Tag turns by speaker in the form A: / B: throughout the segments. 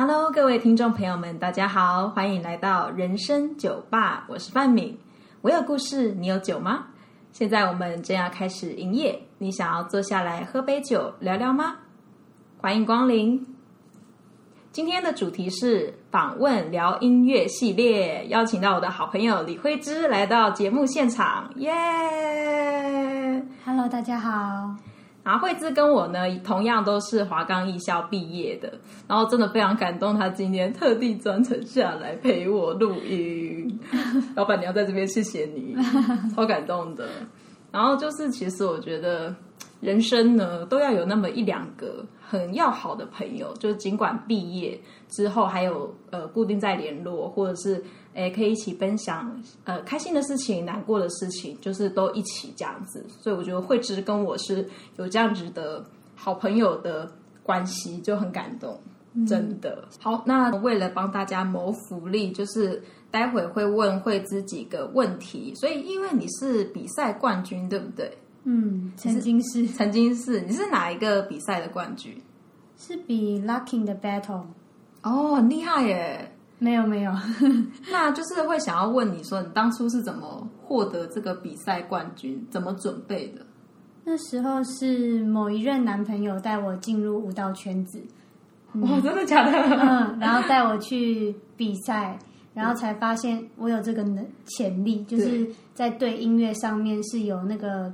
A: Hello，各位听众朋友们，大家好，欢迎来到人生酒吧，我是范敏。我有故事，你有酒吗？现在我们正要开始营业，你想要坐下来喝杯酒聊聊吗？欢迎光临。今天的主题是访问聊音乐系列，邀请到我的好朋友李慧芝来到节目现场，耶、
B: Hello，大家好。
A: 然后慧芝跟我呢，同样都是华冈艺校毕业的，然后真的非常感动，她今天特地专程下来陪我录音。老板娘在这边谢谢你，超感动的。然后就是，其实我觉得人生呢，都要有那么一两个很要好的朋友，就尽管毕业之后还有呃固定在联络，或者是诶可以一起分享呃开心的事情、难过的事情，就是都一起这样子。所以我觉得慧芝跟我是有这样子的好朋友的关系，就很感动。真的好，那为了帮大家谋福利，就是待会会问慧芝几个问题，所以因为你是比赛冠军，对不对？
B: 嗯，曾经是
A: 曾经是，你是哪一个比赛的冠军？
B: 是比 Lucky 的 Battle
A: 哦，很厉害耶！
B: 没有没有，
A: 那就是会想要问你说，你当初是怎么获得这个比赛冠军？怎么准备的？
B: 那时候是某一任男朋友带我进入舞蹈圈子，
A: 哦，真的假的？
B: 嗯，然后带我去比赛，然后才发现我有这个能潜力，就是在对音乐上面是有那个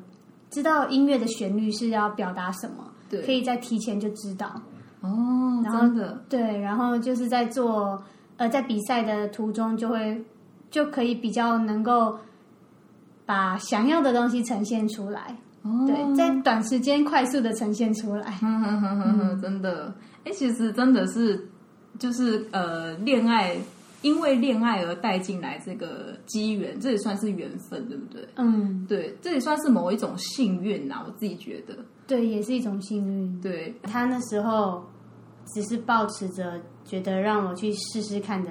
B: 知道音乐的旋律是要表达什么，
A: 对
B: 可以在提前就知道。
A: 哦，
B: 然后
A: 真的，
B: 对，然后就是在做呃，在比赛的途中就会就可以比较能够把想要的东西呈现出来，
A: 哦，
B: 对，在短时间快速的呈现出来。
A: 嗯哼哼哼哼，真的，哎，其实真的是，就是呃，恋爱，因为恋爱而带进来这个机缘，这也算是缘分，对不对？
B: 嗯，
A: 对，这也算是某一种幸运呐、我自己觉得。
B: 对，也是一种幸运。
A: 对，
B: 他那时候只是保持着觉得让我去试试看的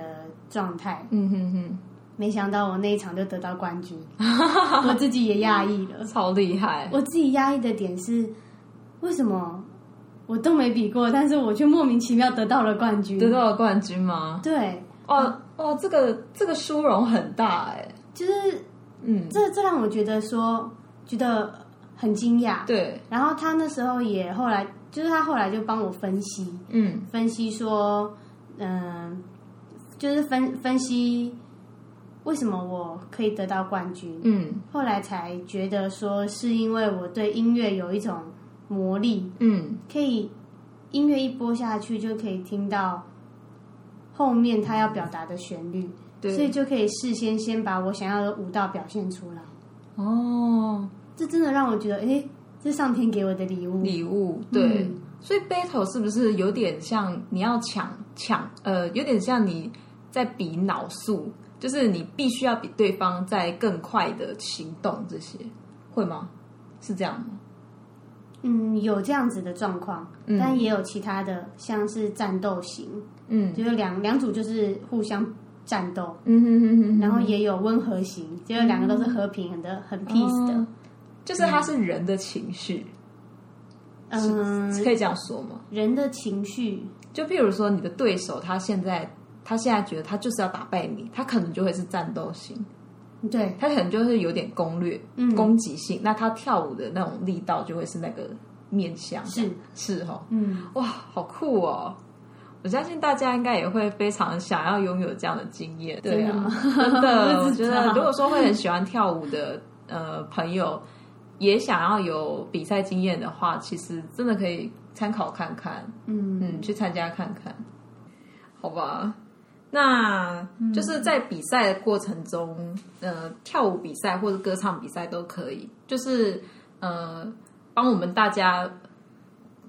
B: 状态，
A: 嗯哼哼，
B: 没想到我那一场就得到冠军，我自己也压抑了。
A: 超厉害。
B: 我自己压抑的点是，为什么我都没比过，但是我却莫名其妙得到了冠军？
A: 得到了冠军吗？
B: 对，
A: 哦哦，这个这个殊荣很大哎。
B: 就是
A: 嗯，
B: 这这让我觉得说，觉得很惊讶。
A: 对，
B: 然后他那时候也后来，就是他后来就帮我分析，
A: 嗯
B: 分析说，嗯、就是分分析为什么我可以得到冠军。
A: 嗯
B: 后来才觉得说，是因为我对音乐有一种魔力，
A: 嗯，
B: 可以音乐一播下去就可以听到后面他要表达的旋律，
A: 对
B: 所以就可以事先先把我想要的舞蹈表现出来。
A: 哦，
B: 这真的让我觉得，诶，这是上天给我的礼物。
A: 礼物对。
B: 嗯
A: 所以 battle 是不是有点像你要抢抢呃，有点像你在比脑速，就是你必须要比对方在更快的行动，这些会吗？是这样吗？
B: 嗯，有这样子的状况，
A: 嗯
B: 但也有其他的，像是战斗型，
A: 嗯
B: 就是两两组就是互相战斗，
A: 嗯哼哼哼，
B: 然后也有温和型，就是两个都是和平的、很 peace 的。
A: 哦就是它是人的情绪，
B: 嗯，
A: 可以这样说吗？
B: 人的情绪，
A: 就譬如说你的对手，他现在他现在觉得他就是要打败你，他可能就会是战斗型，
B: 对，
A: 他可能就是有点攻略、
B: 嗯。
A: 攻击性，那他跳舞的那种力道就会是那个面向，
B: 是。
A: 是哈，
B: 嗯，
A: 哇，好酷哦！我相信大家应该也会非常想要拥有这样的经验，对啊
B: 真的，
A: 我觉得如果说会很喜欢跳舞的呃朋友，也想要有比赛经验的话，其实真的可以参考看看，
B: 嗯
A: 嗯，去参加看看，好吧？那就是在比赛的过程中，呃，跳舞比赛或者歌唱比赛都可以，就是呃，帮我们大家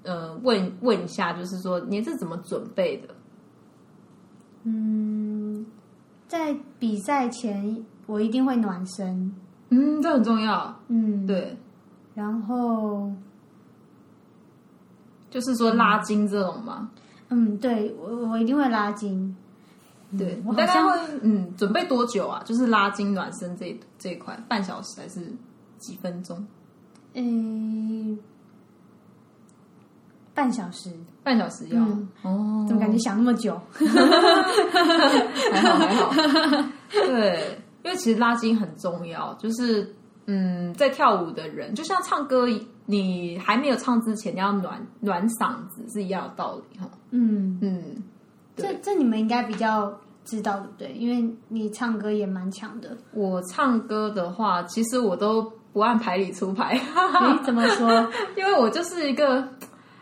A: 呃问问一下，就是说你是怎么准备的？
B: 嗯，在比赛前我一定会暖身，
A: 嗯，这很重要，
B: 嗯，，
A: 对，
B: 然后
A: 就是说拉筋这种嘛，
B: 嗯，对我我一定会拉筋，
A: 对，
B: 我
A: 大概会嗯准备多久啊？就是拉筋暖身这一这一块，半小时还是几分钟？
B: 嗯，半小时，
A: 半小时要、
B: 嗯。
A: 哦，
B: 怎么感觉想那么久。
A: 还好还好，对，因为其实拉筋很重要，就是嗯，在跳舞的人，就像唱歌，你还没有唱之前，你要暖暖嗓子是一样的道理哈。
B: 嗯，
A: 嗯，
B: 这这你们应该比较知道对不对？因为你唱歌也蛮强的。
A: 我唱歌的话，其实我都不按牌理出牌，
B: 你怎么说？
A: 因为我就是一个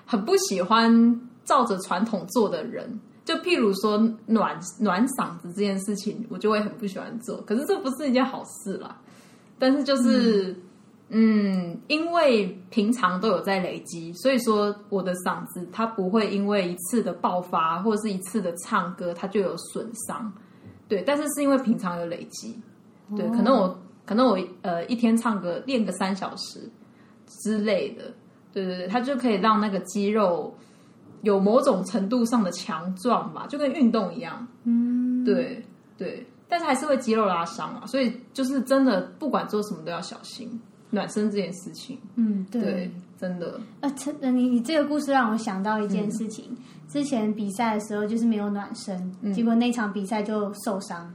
A: 很不喜欢照着传统做的人。就譬如说暖暖嗓子这件事情，我就会很不喜欢做。可是这不是一件好事啦。但是就是，嗯因为平常都有在累积，所以说我的嗓子它不会因为一次的爆发或者是一次的唱歌，它就有损伤。对，但是是因为平常有累积。对，可能我可能我呃一天唱歌练个三小时之类的，对对对，它就可以让那个肌肉有某种程度上的强壮吧，就跟运动一样。
B: 嗯，
A: 对对，但是还是会肌肉拉伤啊，所以就是真的不管做什么都要小心暖身这件事情。
B: 嗯，对。
A: 对，真的，
B: 呃，陈呃你你这个故事让我想到一件事情，之前比赛的时候就是没有暖身，结果那场比赛就受伤，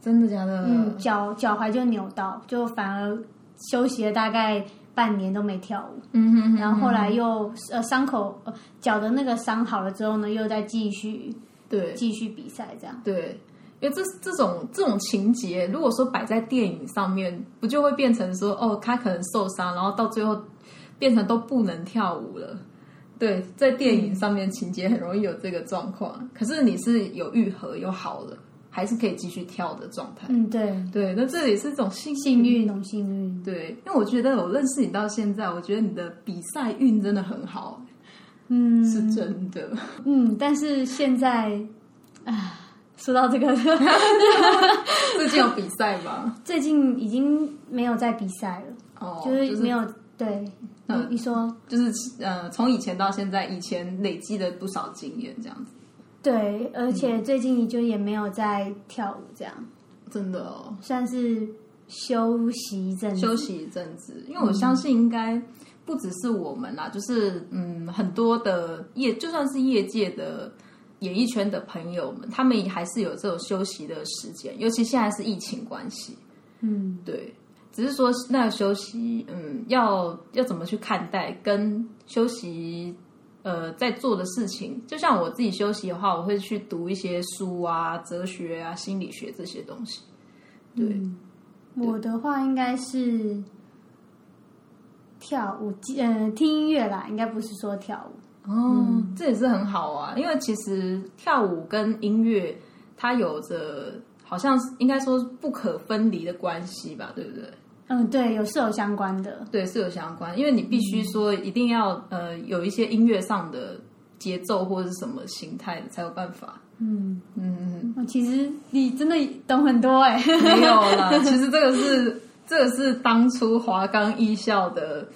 A: 真的假的？
B: 嗯，脚脚踝就扭到，就反而休息了大概半年都没跳舞，
A: 嗯哼哼，
B: 然后后来又呃伤口呃脚的那个伤好了之后呢，又再继续
A: 对。
B: 继续比赛这样。
A: 对，因为这这种这种情节，如果说摆在电影上面，不就会变成说，哦，他可能受伤，然后到最后变成都不能跳舞了。对，在电影上面情节很容易有这个状况，可是你是有愈合又好了，还是可以继续跳的状态。
B: 嗯，对，
A: 对，那这也是一种幸
B: 幸运，种幸运。
A: 对，因为我觉得我认识你到现在，我觉得你的比赛运真的很好，
B: 嗯，
A: 是真的。
B: 嗯，但是现在啊，说到这个，
A: 最近有比赛吗？
B: 最近已经没有在比赛了，
A: 哦，
B: 就是没有对。
A: 嗯
B: 你你说
A: 就是呃，从以前到现在，以前累积了不少经验，这样子，
B: 对，而且最近你就也没有在跳舞，这样。
A: 真的哦，
B: 算是休息一阵子。
A: 休息一阵子，因为我相信应该不只是我们啦，就是嗯，很多的业，就算是业界的演艺圈的朋友们，他们也还是有这种休息的时间，尤其现在是疫情关系，
B: 嗯，
A: 对，只是说那个休息，嗯，要要怎么去看待，跟休息呃在做的事情，就像我自己休息的话，我会去读一些书啊、哲学啊、心理学这些东西。对，
B: 我的话应该是跳舞，呃，听音乐啦，应该不是说跳舞。
A: 哦，这也是很好啊，因为其实跳舞跟音乐它有着好像是应该说不可分离的关系吧，对不对？
B: 嗯，对，有是有相关的。
A: 对，是有相关，因为你必须说一定要呃有一些音乐上的节奏或者是什么形态的才有办法。
B: 嗯。
A: 嗯，
B: 哦其实你真的懂很多哎、
A: 没有啦，其实这个是这个是当初华冈艺校的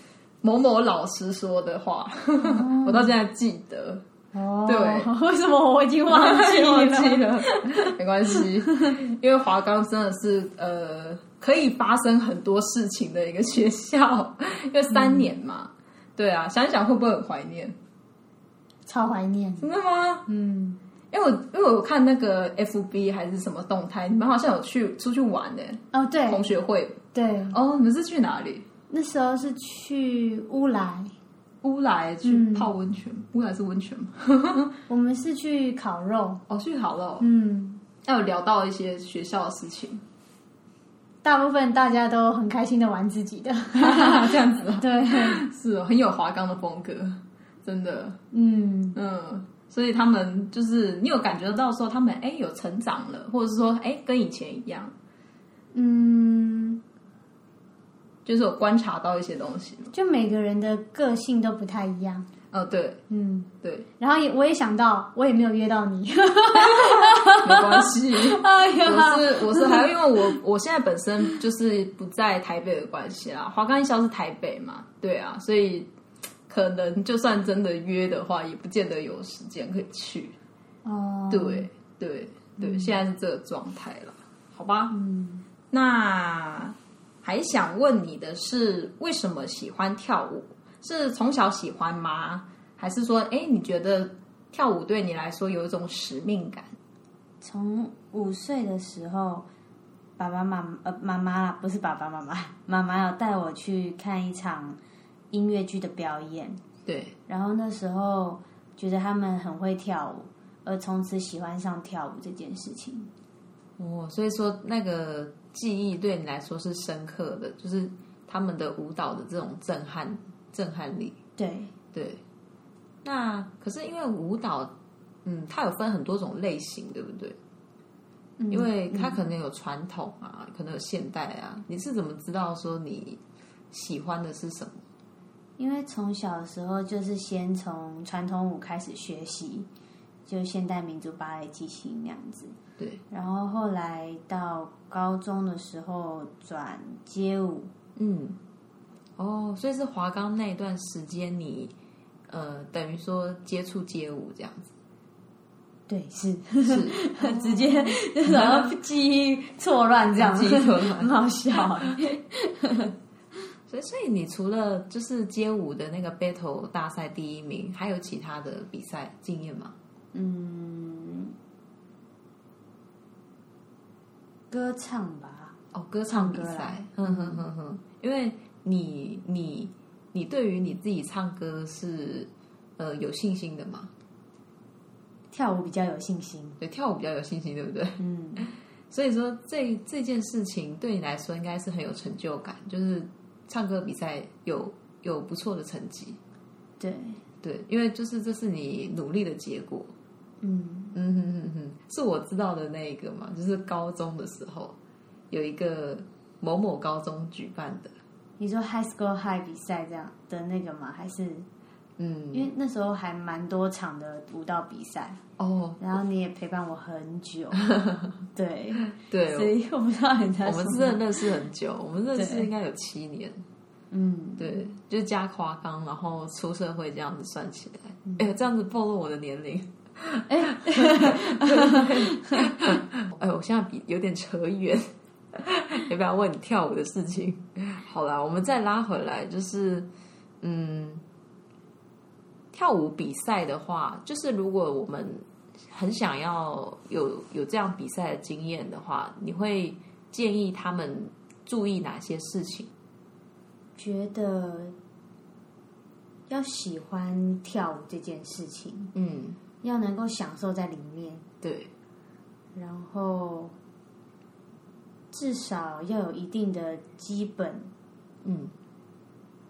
A: 某某老师说的话，我到现在记得。
B: 哦，
A: 对，
B: 为什么我已经忘记
A: 忘
B: 了？
A: 记了，没关系，因为华冈真的是呃可以发生很多事情的一个学校，因为三年嘛，对啊，想一想会不会很怀念？
B: 超怀念。
A: 真的吗？
B: 嗯，
A: 因为我因为我看那个 FB 还是什么动态，你们好像有去出去玩呢、
B: 哦，对
A: 同学会
B: 对，
A: 哦，你们是去哪里？
B: 那时候是去乌来，
A: 乌来去
B: 嗯
A: 泡温泉，乌来是温泉吗？
B: 我们是去烤肉。
A: 哦，去好了哦，
B: 嗯，
A: 那有聊到一些学校的事情，
B: 大部分大家都很开心的玩自己的。
A: 这样子哦
B: 对，
A: 是哦，很有华冈的风格，真的，
B: 嗯，
A: 嗯，所以他们就是你有感觉到说他们哎有成长了，或者是说哎跟以前一样，
B: 嗯，
A: 就是有观察到一些东西。
B: 就每个人的个性都不太一样。
A: 哦，对
B: 嗯，
A: 对，
B: 然后也我也想到，我也没有约到你。
A: 没关系。
B: 哎呀，
A: 我是我是还因为我我现在本身就是不在台北的关系啦，华冈艺校是台北嘛，对啊，所以可能就算真的约的话，也不见得有时间可以去。
B: 哦，
A: 对对对，现在是这个状态了，好吧？嗯，那还想问你的是，为什么喜欢跳舞？是从小喜欢吗？还是说，哎，你觉得跳舞对你来说有一种使命感？
B: 从五岁的时候，爸爸妈妈呃妈妈啦，不是爸爸妈妈，妈妈有带我去看一场音乐剧的表演，
A: 对，
B: 然后那时候觉得他们很会跳舞，而从此喜欢上跳舞这件事情。
A: 哦，所以说那个记忆对你来说是深刻的，就是他们的舞蹈的这种震撼震撼力。
B: 对，
A: 对，那可是因为舞蹈，嗯，它有分很多种类型，对不对？
B: 嗯
A: 因为它可能有传统啊，可能有现代啊。你是怎么知道说你喜欢的是什么？
B: 因为从小的时候就是先从传统舞开始学习，就现代民族芭蕾、即兴那样子。
A: 对，
B: 然后后来到高中的时候转街舞，
A: 嗯，哦，所以是华冈那一段时间你，呃，等于说接触街舞这样子，
B: 对，是。
A: 是。
B: 直接 然后记忆错乱这样。子，很好笑。
A: 所以，所以你除了就是街舞的那个 battle 大赛第一名，还有其他的比赛经验吗？
B: 嗯，歌唱吧，
A: 哦，歌唱比赛。
B: 啦，
A: 哼哼哼哼，因为你你你对于你自己唱歌是呃有信心的吗？
B: 跳舞比较有信心。
A: 对，跳舞比较有信心，对不对？
B: 嗯，
A: 所以说这这件事情对你来说应该是很有成就感，就是唱歌比赛有有不错的成绩，
B: 对，
A: 对，因为就是这是你努力的结果。
B: 嗯，
A: 嗯哼哼哼，是我知道的那一个嘛，就是高中的时候有一个某某高中举办的，
B: 你说 High School High 比赛这样的那个吗？还是
A: 嗯，
B: 因为那时候还蛮多场的舞蹈比赛，
A: 哦，
B: 然后你也陪伴我很久，对，
A: 对，
B: 所以我不知道你在
A: 我们
B: 说什么。
A: 是认识很久，我们认识
B: 对。
A: 应该有七年，
B: 嗯，
A: 对，就加华冈，然后出社会这样子算起来，
B: 嗯。
A: 哎、这样子暴露我的年龄。哎，哎，我现在比有点扯远，要不要问你跳舞的事情？好啦，我们再拉回来，就是嗯，跳舞比赛的话，就是如果我们很想要有有这样比赛的经验的话，你会建议他们注意哪些事情？
B: 觉得要喜欢跳舞这件事情，
A: 嗯，
B: 要能够享受在里面，
A: 对，
B: 然后至少要有一定的基本，
A: 嗯，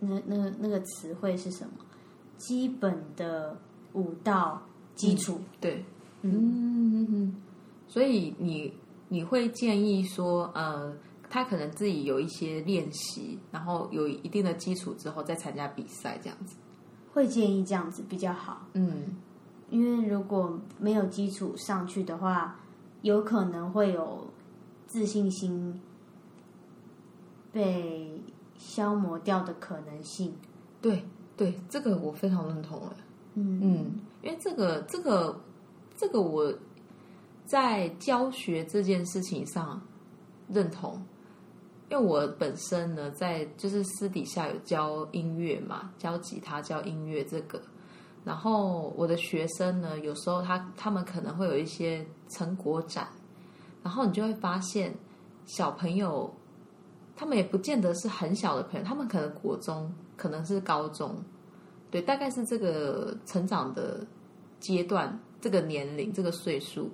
B: 那那个那个词汇是什么？基本的舞蹈基础，
A: 对，嗯嗯嗯，所以你你会建议说，呃，他可能自己有一些练习，然后有一定的基础之后再参加比赛，这样子。
B: 会建议这样子比较好。
A: 嗯，
B: 因为如果没有基础上去的话，有可能会有自信心被消磨掉的可能性。
A: 对对，这个我非常认同哎。
B: 嗯
A: 嗯，因为这个这个这个我在教学这件事情上认同，因为我本身呢在就是私底下有教音乐嘛，教吉他、教音乐这个，然后我的学生呢，有时候他他们可能会有一些成果展，然后你就会发现小朋友。他们也不见得是很小的朋友，他们可能国中，可能是高中，对，大概是这个成长的阶段，这个年龄，这个岁数，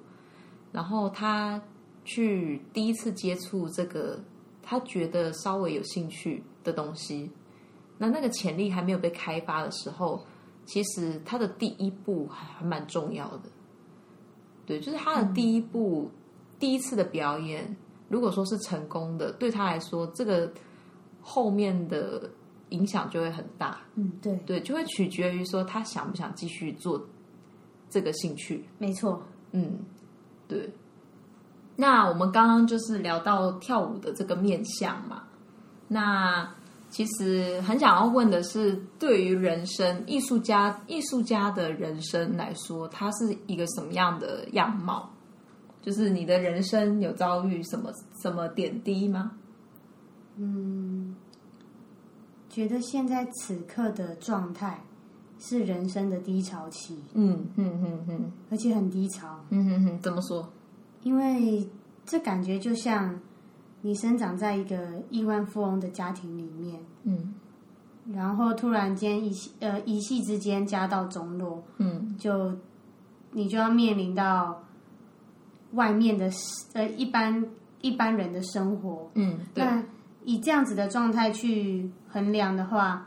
A: 然后他去第一次接触这个，他觉得稍微有兴趣的东西，那那个潜力还没有被开发的时候，其实他的第一步还蛮重要的。对，就是他的第一步，第一次的表演，如果说是成功的，对他来说，这个后面的影响就会很大。
B: 嗯，对，
A: 对，就会取决于说他想不想继续做这个兴趣。
B: 没错。
A: 嗯，对。那我们刚刚就是聊到跳舞的这个面相嘛，那其实很想要问的是，对于人生艺术家艺术家的人生来说，他是一个什么样的样貌？就是你的人生有遭遇什么什么点滴吗？
B: 嗯觉得现在此刻的状态是人生的低潮期，
A: 嗯嗯嗯嗯。
B: 而且很低潮，
A: 嗯嗯嗯，怎么说？
B: 因为这感觉就像你生长在一个亿万富翁的家庭里面，
A: 嗯。
B: 然后突然间一夕呃一夕之间家道中落，
A: 嗯。
B: 就你就要面临到外面的呃一般一般人的生活。
A: 嗯，对，
B: 那以这样子的状态去衡量的话，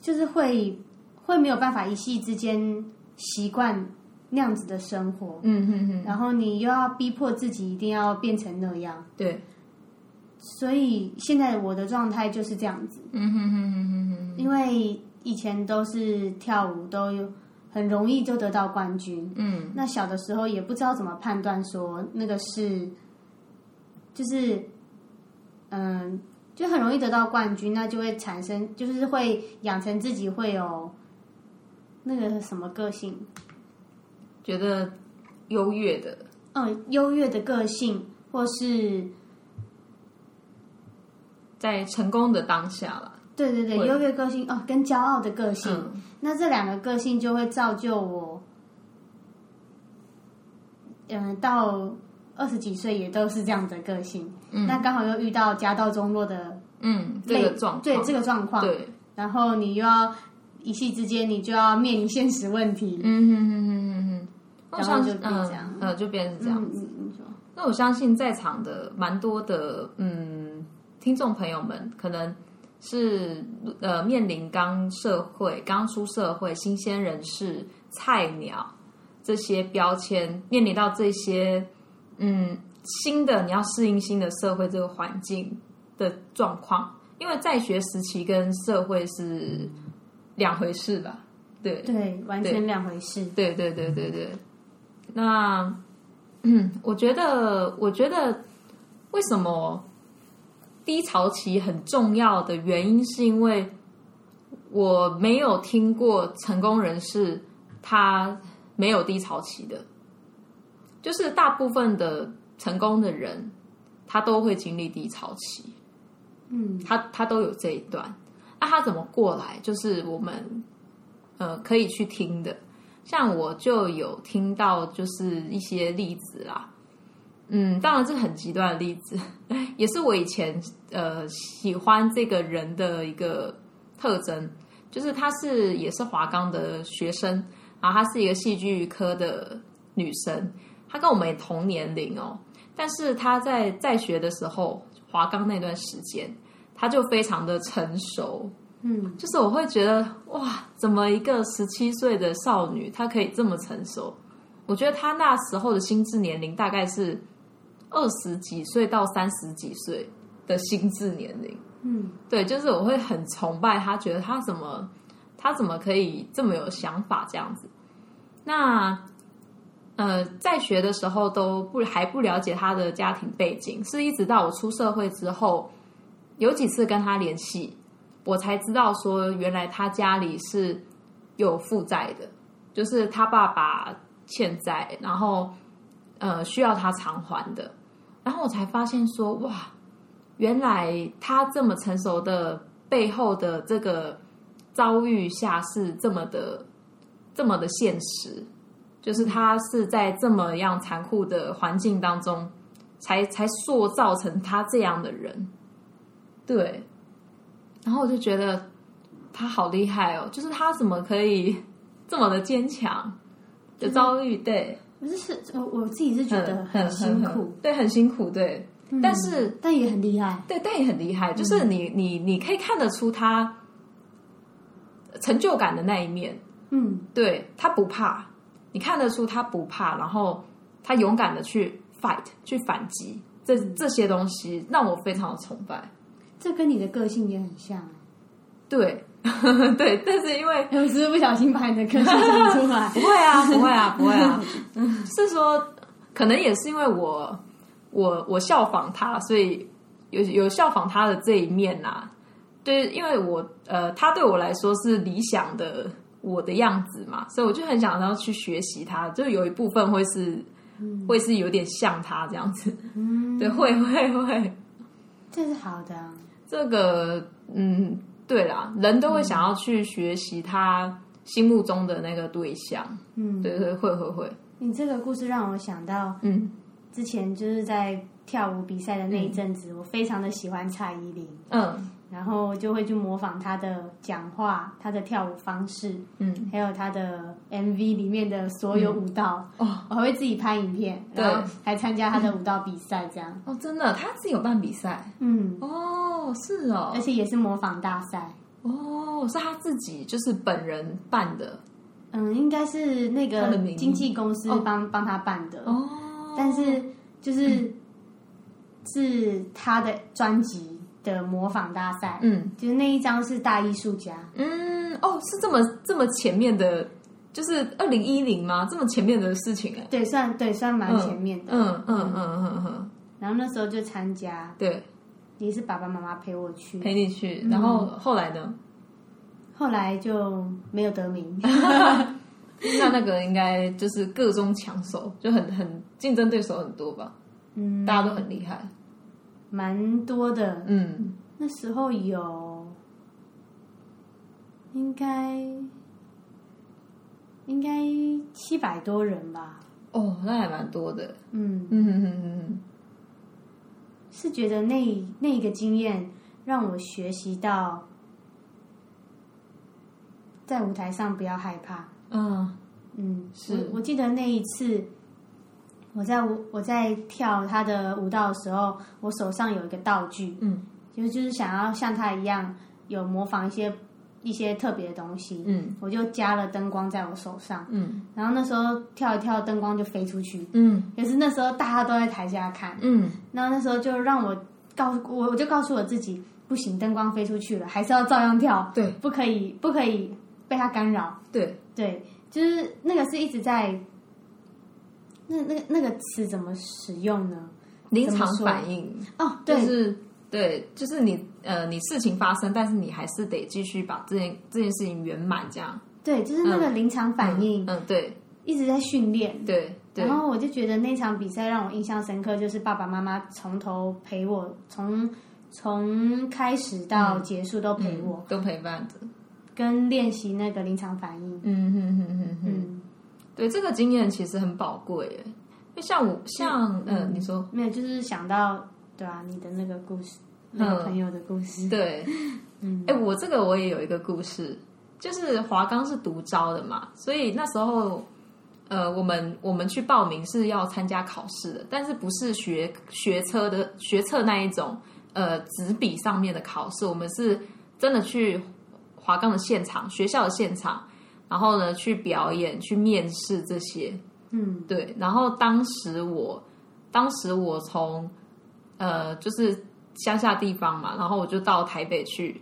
B: 就是会会没有办法一夕之间习惯那样子的生活，
A: 嗯嗯嗯，
B: 然后你又要逼迫自己一定要变成那样，
A: 对，
B: 所以现在我的状态就是这样子。
A: 嗯哼哼哼哼哼，
B: 因为以前都是跳舞，都有很容易就得到冠军。
A: 嗯
B: 那小的时候也不知道怎么判断说那个是，就是，嗯，就很容易得到冠军，那就会产生，就是会养成自己会有那个什么个性，
A: 觉得优越的，
B: 嗯，优越的个性，或是
A: 在成功的当下了。
B: 对对对，优越个性哦，跟骄傲的个性。
A: 嗯
B: 那这两个个性就会造就我，嗯，到二十几岁也都是这样的个性。嗯。那刚好又遇到家道中落的
A: 嗯，这
B: 类
A: 个状况，
B: 对这个状况，
A: 对，
B: 然后你又要一夕之间，你就要面临现实问题。
A: 嗯哼哼哼哼哼，我相信
B: 然后就变这样。
A: 嗯呃，就变成这样。
B: 子，嗯，
A: 那我相信在场的蛮多的嗯听众朋友们，可能是呃面临刚社会、刚出社会、新鲜人士、菜鸟这些标签，面临到这些嗯新的你要适应新的社会这个环境的状况，因为在学时期跟社会是两回事吧？对，
B: 对，完全两回事。
A: 对对对对对，那嗯，我觉得，我觉得为什么低潮期很重要的原因，是因为我没有听过成功人士他没有低潮期的，就是大部分的成功的人，他都会经历低潮期。
B: 嗯
A: 他他都有这一段，那他怎么过来？就是我们呃可以去听的，像我就有听到就是一些例子啦，嗯，当然是很极端的例子，也是我以前呃喜欢这个人的一个特征，就是她是也是华冈的学生，然后她是一个戏剧科的女生，她跟我们也同年龄哦，但是她在在学的时候，华冈那段时间，她就非常的成熟，
B: 嗯
A: 就是我会觉得哇，怎么一个十七岁的少女，她可以这么成熟？我觉得她那时候的心智年龄大概是二十几岁到三十几岁的心智年龄。
B: 嗯
A: 对，就是我会很崇拜他，觉得他怎么他怎么可以这么有想法这样子？那呃，在学的时候都不还不了解他的家庭背景，是一直到我出社会之后，有几次跟他联系，我才知道说，原来他家里是有负债的，就是他爸爸欠债，然后呃需要他偿还的，然后我才发现说，哇，原来他这么成熟的背后的这个遭遇下是这么的这么的现实，就是他是在这么样残酷的环境当中，才才塑造成他这样的人，对。然后我就觉得他好厉害哦，就是他怎么可以 这么的坚强的遭遇？对，
B: 我是我我自己是觉得
A: 很
B: 辛苦，，
A: 对，很辛苦，对。
B: 嗯
A: 但是
B: 但也很厉害。
A: 对，但也很厉害，就是你你你可以看得出他成就感的那一面，
B: 嗯
A: 对他不怕，你看得出他不怕，然后他勇敢的去 fight 去反击，这这些东西让我非常的崇拜。
B: 这跟你的个性也很像。
A: 对 对，但是因为
B: 我是不是不小心把你的个性讲出来？
A: 不会啊，不会啊，不会啊，是说可能也是因为我我我效仿他，所以有有效仿他的这一面呐、对，因为我呃，他对我来说是理想的我的样子嘛，所以我就很想要去学习他，就有一部分会是、会是有点像他这样子，
B: 嗯，
A: 对，会会会，
B: 这是好的啊。
A: 这个嗯，对啦，人都会想要去学习他心目中的那个对象。
B: 嗯，
A: 对对，会会会，
B: 你这个故事让我想到
A: 嗯。
B: 之前就是在跳舞比赛的那一阵子，我非常的喜欢蔡依林，
A: 嗯
B: 然后就会去模仿他的讲话、他的跳舞方式，
A: 嗯，
B: 还有他的 MV 里面的所有舞蹈。
A: 哦。
B: 我还会自己拍影片，
A: 对。
B: 然后还参加他的舞蹈比赛，这样。
A: 哦，真的，他自己有办比赛？
B: 嗯，
A: 哦，是哦。
B: 而，且也是模仿大赛。
A: 哦，是他自己就是本人办的？
B: 嗯，应该是那个经纪公司
A: 哦。
B: 帮帮他办的，
A: 哦，
B: 但是就是、是他的专辑的模仿大赛，
A: 嗯
B: 就是那一张是大艺术家，
A: 嗯，哦，是这么这么前面的，就是二零一零吗？这么前面的事情哎，
B: 对，算对算蛮前面的。
A: 嗯嗯嗯嗯嗯，
B: 然后那时候就参加，
A: 对，
B: 也是爸爸妈妈陪我去，
A: 陪你去，然后后来呢？
B: 后来就没有得名。
A: 那那个应该就是各中抢手，就很很竞争对手很多吧，
B: 嗯，
A: 大家都很厉害。
B: 蛮多的。
A: 嗯，
B: 那时候有，应该应该七百多人吧。
A: 哦，那还蛮多的。
B: 嗯，
A: 嗯哼哼哼哼，
B: 是觉得那那个经验让我学习到，在舞台上不要害怕。
A: 嗯
B: 嗯，
A: 是
B: 我我记得那一次，我在舞我在跳他的舞蹈的时候，我手上有一个道具，
A: 嗯。
B: 就是就是想要像他一样有模仿一些一些特别的东西，
A: 嗯。
B: 我就加了灯光在我手上，
A: 嗯。
B: 然后那时候跳一跳，灯光就飞出去。
A: 嗯。
B: 也是那时候大家都在台下看，
A: 嗯，
B: 然后那时候就让我告诉我，我就告诉我自己，不行，灯光飞出去了，还是要照样跳，
A: 对。
B: 不可以不可以被他干扰。
A: 对，
B: 对，就是那个是一直在，那那那个词怎么使用呢？
A: 临场反应
B: 哦，对，
A: 就是对，就是你呃，你事情发生，但是你还是得继续把这件这件事情圆满，这样
B: 对，就是那个临场反应，
A: 嗯，对
B: 一直在训练。
A: 对对
B: 然，后我就觉得那场比赛让我印象深刻，就是爸爸妈妈从头陪我，从从开始到结束都陪我，
A: 嗯都陪伴着。
B: 跟练习那个临场反应。
A: 嗯哼哼哼哼，
B: 嗯，
A: 对，这个经验其实很宝贵耶。因为像我，像嗯，你说
B: 没有，就是想到对啊，你的那个故事，那个朋友的故事。
A: 对，
B: 嗯，
A: 哎，我这个我也有一个故事，就是华冈是独招的嘛，所以那时候。呃，我们我们去报名是要参加考试的，但是不是学学车的学测那一种呃纸笔上面的考试，我们是真的去华冈的现场，学校的现场，然后呢去表演、去面试这些。
B: 嗯
A: 对，然后当时我，当时我从呃就是乡下地方嘛，然后我就到台北去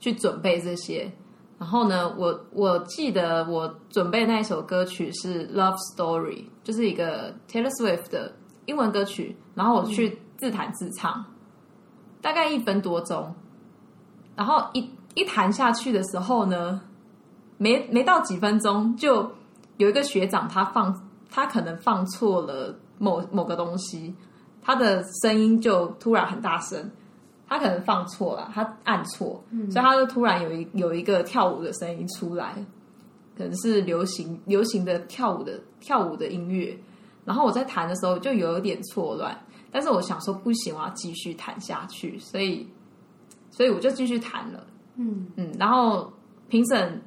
A: 去准备这些。然后呢，我我记得我准备那一首歌曲是《Love Story》，就是一个 Taylor Swift 的英文歌曲。然后我去自弹自唱，大概一分多钟。然后一一弹下去的时候呢，没没到几分钟，就有一个学长他放他可能放错了某某个东西，他的声音就突然很大声。他可能放错了，他按错，所以他就突然有一有一个跳舞的声音出来，可能是流行流行的跳舞的跳舞的音乐。然后我在弹的时候就有一点错乱，但是我想说不行，我要继续弹下去，所以所以我就继续弹了。
B: 嗯
A: 嗯，然后评审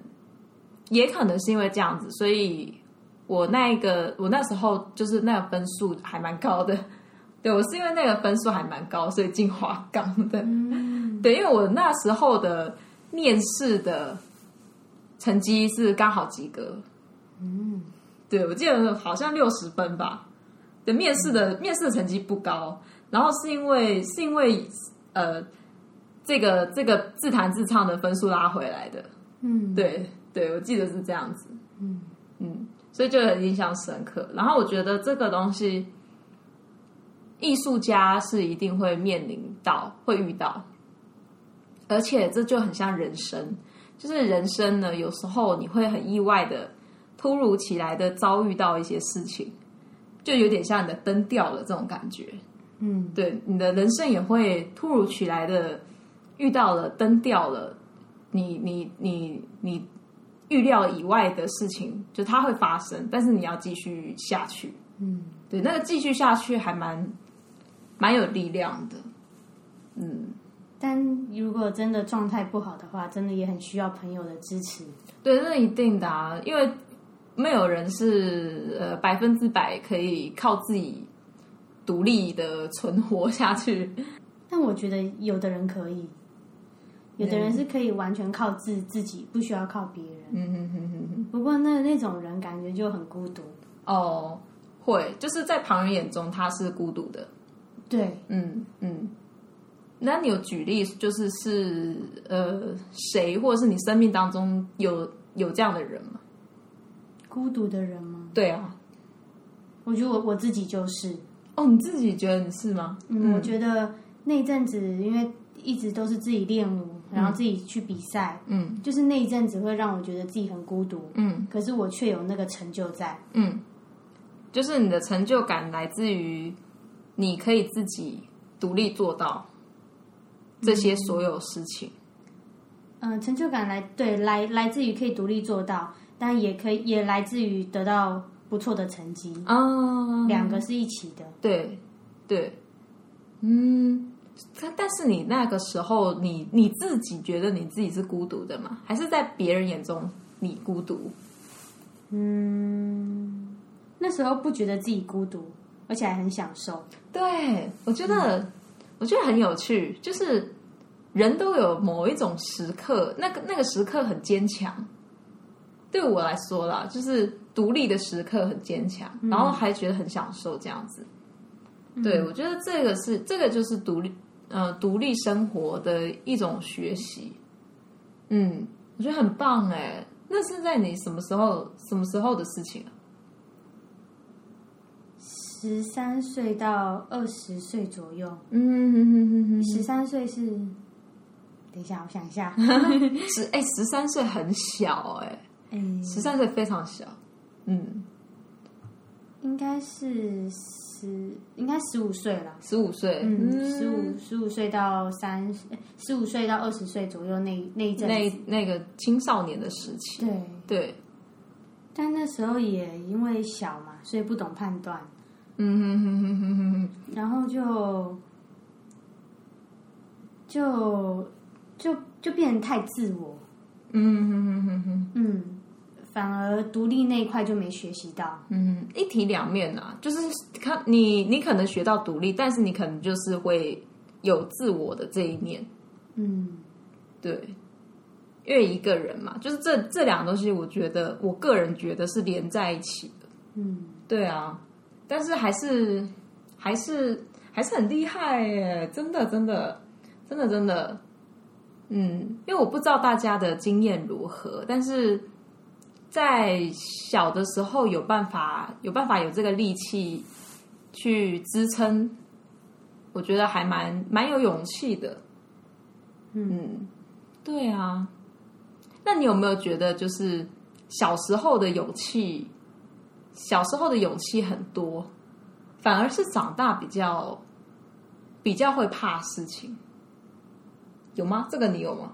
A: 也可能是因为这样子，所以我那一个我那时候就是那个分数还蛮高的。对我是因为那个分数还蛮高，所以进华冈的。
B: 嗯
A: 对，因为我那时候的面试的成绩是刚好及格。
B: 嗯
A: 对，我记得好像六十分吧。对，面试的面试的成绩不高，然后是因为是因为呃，这个这个自弹自唱的分数拉回来的。
B: 嗯，
A: 对，对我记得是这样子。
B: 嗯
A: 嗯，所以就很印象深刻。然后我觉得这个东西，艺术家是一定会面临到、会遇到，而且这就很像人生，就是人生呢，有时候你会很意外的、突如其来的遭遇到一些事情，就有点像你的灯掉了这种感觉。
B: 嗯
A: 对，你的人生也会突如其来的遇到了灯掉了，你你你你预料以外的事情，就它会发生，但是你要继续下去。
B: 嗯，
A: 对，那个继续下去还蛮蛮有力量的。嗯，
B: 但如果真的状态不好的话，真的也很需要朋友的支持。
A: 对，那一定的啊，因为没有人是呃百分之百可以靠自己独立的存活下去。
B: 但我觉得有的人可以，有的人是可以完全靠自自己，不需要靠别人。
A: 嗯哼哼哼哼。
B: 不过那那种人感觉就很孤独。
A: 哦，会，就是在旁人眼中他是孤独的。
B: 对，
A: 嗯嗯。那你有举例，就是是呃谁，或者是你生命当中有有这样的人吗？
B: 孤独的人吗？
A: 对啊。
B: 我觉得我我自己就是。
A: 哦，你自己觉得你是吗？
B: 嗯，我觉得那阵子，因为一直都是自己练舞，然后自己去比赛，
A: 嗯
B: 就是那一阵子会让我觉得自己很孤独，
A: 嗯
B: 可是我却有那个成就在。
A: 嗯，就是你的成就感来自于你可以自己独立做到这些所有事情。
B: 嗯、成就感来对来来自于可以独立做到，但也可以也来自于得到不错的成绩，
A: 啊
B: 两个是一起的。
A: 对对，嗯，但但是你那个时候，你你自己觉得你自己是孤独的吗？还是在别人眼中你孤独？
B: 嗯，那时候不觉得自己孤独，而且还很享受。
A: 对，我觉得、我觉得很有趣，就是人都有某一种时刻，那个那个时刻很坚强。对我来说啦，就是独立的时刻很坚强，然后还觉得很享受这样子。对，我觉得这个是这个就是独立呃独立生活的一种学习。嗯，我觉得很棒哎。那是在你什么时候什么时候的事情啊？
B: 十三岁到二十岁左右，
A: 嗯哼哼哼哼
B: 十三岁是，等一下，我想一下，
A: 十哎十三岁很小哎、
B: 嗯，
A: 十三岁非常小，嗯，
B: 应该是十，应该十五岁了。
A: 十五岁，
B: 嗯，十五岁到三十，十五岁到二十岁左右那那一阵，
A: 那那个青少年的时期，
B: 对，
A: 对，
B: 但那时候也因为小嘛，所以不懂判断，
A: 嗯哼哼哼哼哼哼，
B: 然后就就就就变得太自我，
A: 嗯哼哼哼哼，
B: 嗯，反而独立那一块就没学习到，
A: 嗯，一体两面啊，就是看你你可能学到独立，但是你可能就是会有自我的这一面，
B: 嗯
A: 对，因为一个人嘛，就是这这两个东西，我觉得我个人觉得是连在一起的。
B: 嗯，
A: 对啊，但是还是还是还是很厉害耶！真的真的真的真的，嗯，因为我不知道大家的经验如何，但是在小的时候有办法有办法有这个力气去支撑，我觉得还蛮蛮有勇气的。嗯，对啊。那你有没有觉得，就是小时候的勇气？小时候的勇气很多，反而是长大比较比较会怕事情，有吗？这个你有吗？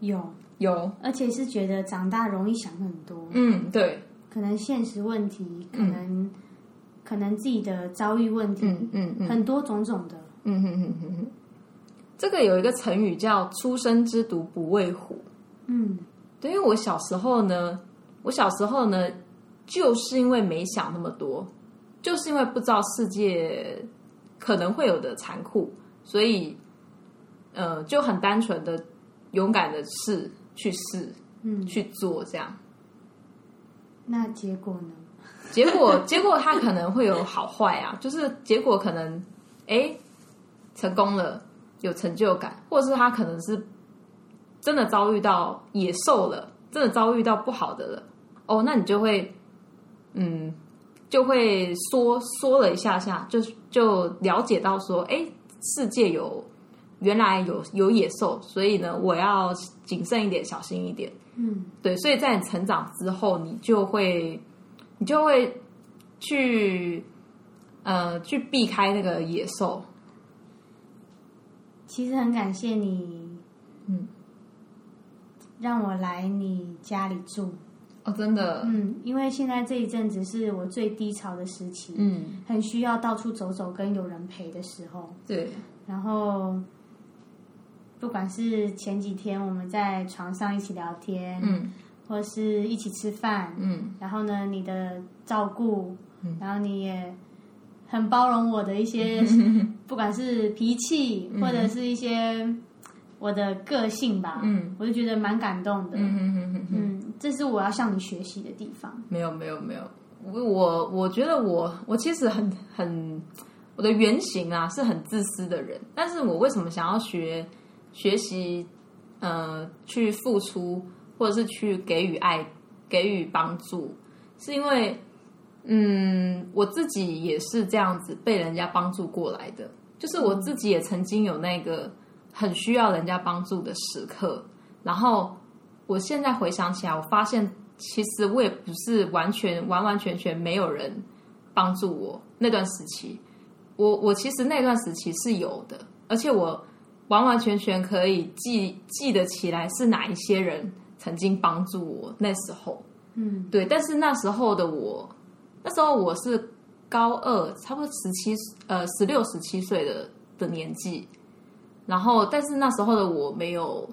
B: 有，
A: 有，
B: 而且是觉得长大容易想很多，
A: 嗯，对，
B: 可能现实问题，可能、可能自己的遭遇问题，
A: 嗯嗯嗯
B: 很多种种的，
A: 嗯哼哼哼哼。这个有一个成语叫“初生之犊不畏虎
B: 嗯”，
A: 对，因为我小时候呢，我小时候呢，就是因为没想那么多，就是因为不知道世界可能会有的残酷，所以呃，就很单纯的、勇敢的试去试
B: 嗯，
A: 去做这样。
B: 那结果呢？
A: 结果，结果它可能会有好坏啊，就是结果可能，哎，成功了，有成就感，或者是他可能是真的遭遇到野兽了，真的遭遇到不好的了，哦，那你就会，嗯，就会缩缩了一下下，就就了解到说，哎，世界有原来有有野兽，所以呢，我要谨慎一点，小心一点。
B: 嗯
A: 对，所以在你成长之后，你就会，你就会去，呃，去避开那个野兽。
B: 其实很感谢你，
A: 嗯，
B: 让我来你家里住。
A: 哦，真的，
B: 嗯，因为现在这一阵子是我最低潮的时期，
A: 嗯，
B: 很需要到处走走跟有人陪的时候。
A: 对，
B: 然后，不管是前几天我们在床上一起聊天，
A: 嗯
B: 或是一起吃饭，
A: 嗯
B: 然后呢，你的照顾，嗯然后你也很包容我的一些，不管是脾气或者是一些我的个性吧，
A: 嗯
B: 我就觉得蛮感动的。
A: 嗯哼哼哼哼。
B: 嗯，这是我要向你学习的地方。
A: 没有没有没有，我我我觉得我我其实很很我的原型啊是很自私的人，但是我为什么想要学学习呃去付出或者是去给予爱给予帮助，是因为嗯我自己也是这样子被人家帮助过来的，就是我自己也曾经有那个很需要人家帮助的时刻，然后。我现在回想起来，我发现其实我也不是完全完完全全没有人帮助我那段时期。我我其实那段时期是有的，而且我完完全全可以记记得起来是哪一些人曾经帮助我。那时候，
B: 嗯，
A: 对，但是那时候的我，那时候我是高二，差不多十七呃十六十七岁的的年纪，然后但是那时候的我没有。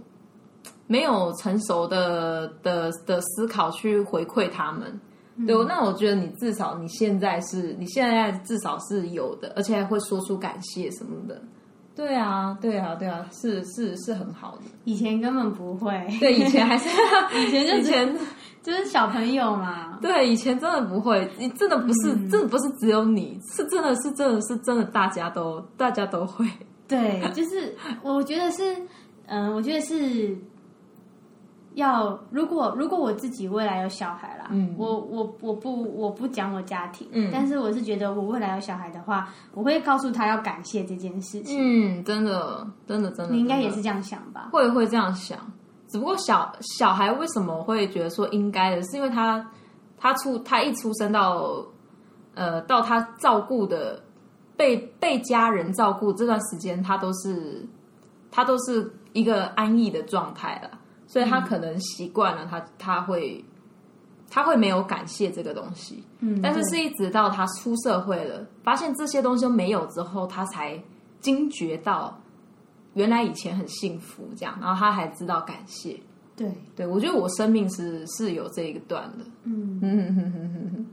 A: 没有成熟的的的思考去回馈他们，对，那我觉得你至少你现在是你现在至少是有的，而且还会说出感谢什么的。对啊，对啊，对啊，是是是很好的。
B: 以前根本不会，
A: 对，以前还是
B: 以前就
A: 以前
B: 就是小朋友嘛。
A: 对以前真的不会，你真的不是，真的不是只有你，是真的是真的是真的，大家都大家都会。
B: 对，就是我觉得是，嗯、我觉得是。要如果如果我自己未来有小孩啦，
A: 嗯。
B: 我我我不我不讲我家庭，
A: 嗯。
B: 但是我是觉得我未来有小孩的话，我会告诉他要感谢这件事情。
A: 嗯，真的，真的，真的，
B: 你应该也是这样想吧？
A: 会会这样想，只不过小小孩为什么会觉得说应该的，是因为他他出他一出生到呃到他照顾的被被家人照顾这段时间，他都是他都是一个安逸的状态了，所以他可能习惯了他他会他会没有感谢这个东西，
B: 嗯，
A: 但是是一直到他出社会了，发现这些东西都没有之后，他才惊觉到原来以前很幸福，这样，然后他还知道感谢。
B: 对，
A: 对我觉得我生命是是有这一个段的。
B: 嗯，
A: 嗯哼哼哼哼哼。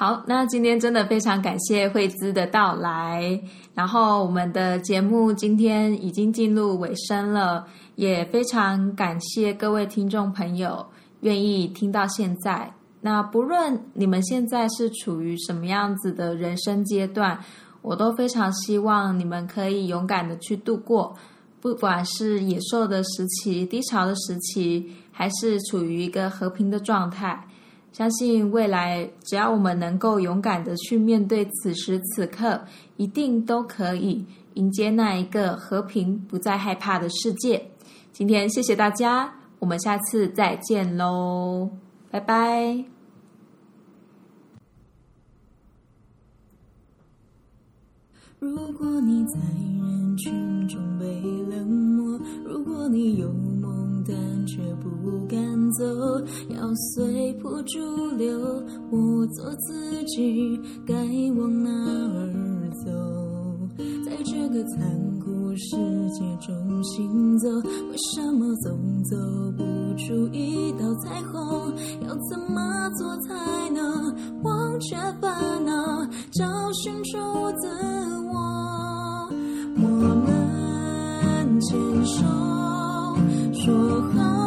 A: 好，那今天真的非常感谢惠姿的到来，然后我们的节目今天已经进入尾声了，也非常感谢各位听众朋友愿意听到现在。那不论你们现在是处于什么样子的人生阶段，我都非常希望你们可以勇敢的去度过，不管是野兽的时期、低潮的时期，还是处于一个和平的状态。相信未来，只要我们能够勇敢的去面对此时此刻，一定都可以迎接那一个和平、不再害怕的世界。今天谢谢大家，我们下次再见喽，拜拜。
C: 如果你在人群中被冷漠，如果你有但却不敢走，要随波逐流，我做自己，该往哪儿走？在这个残酷世界中行走，为什么总走不出一道彩虹？要怎么做才能忘却烦恼，找寻出自我？我们牵手，说好。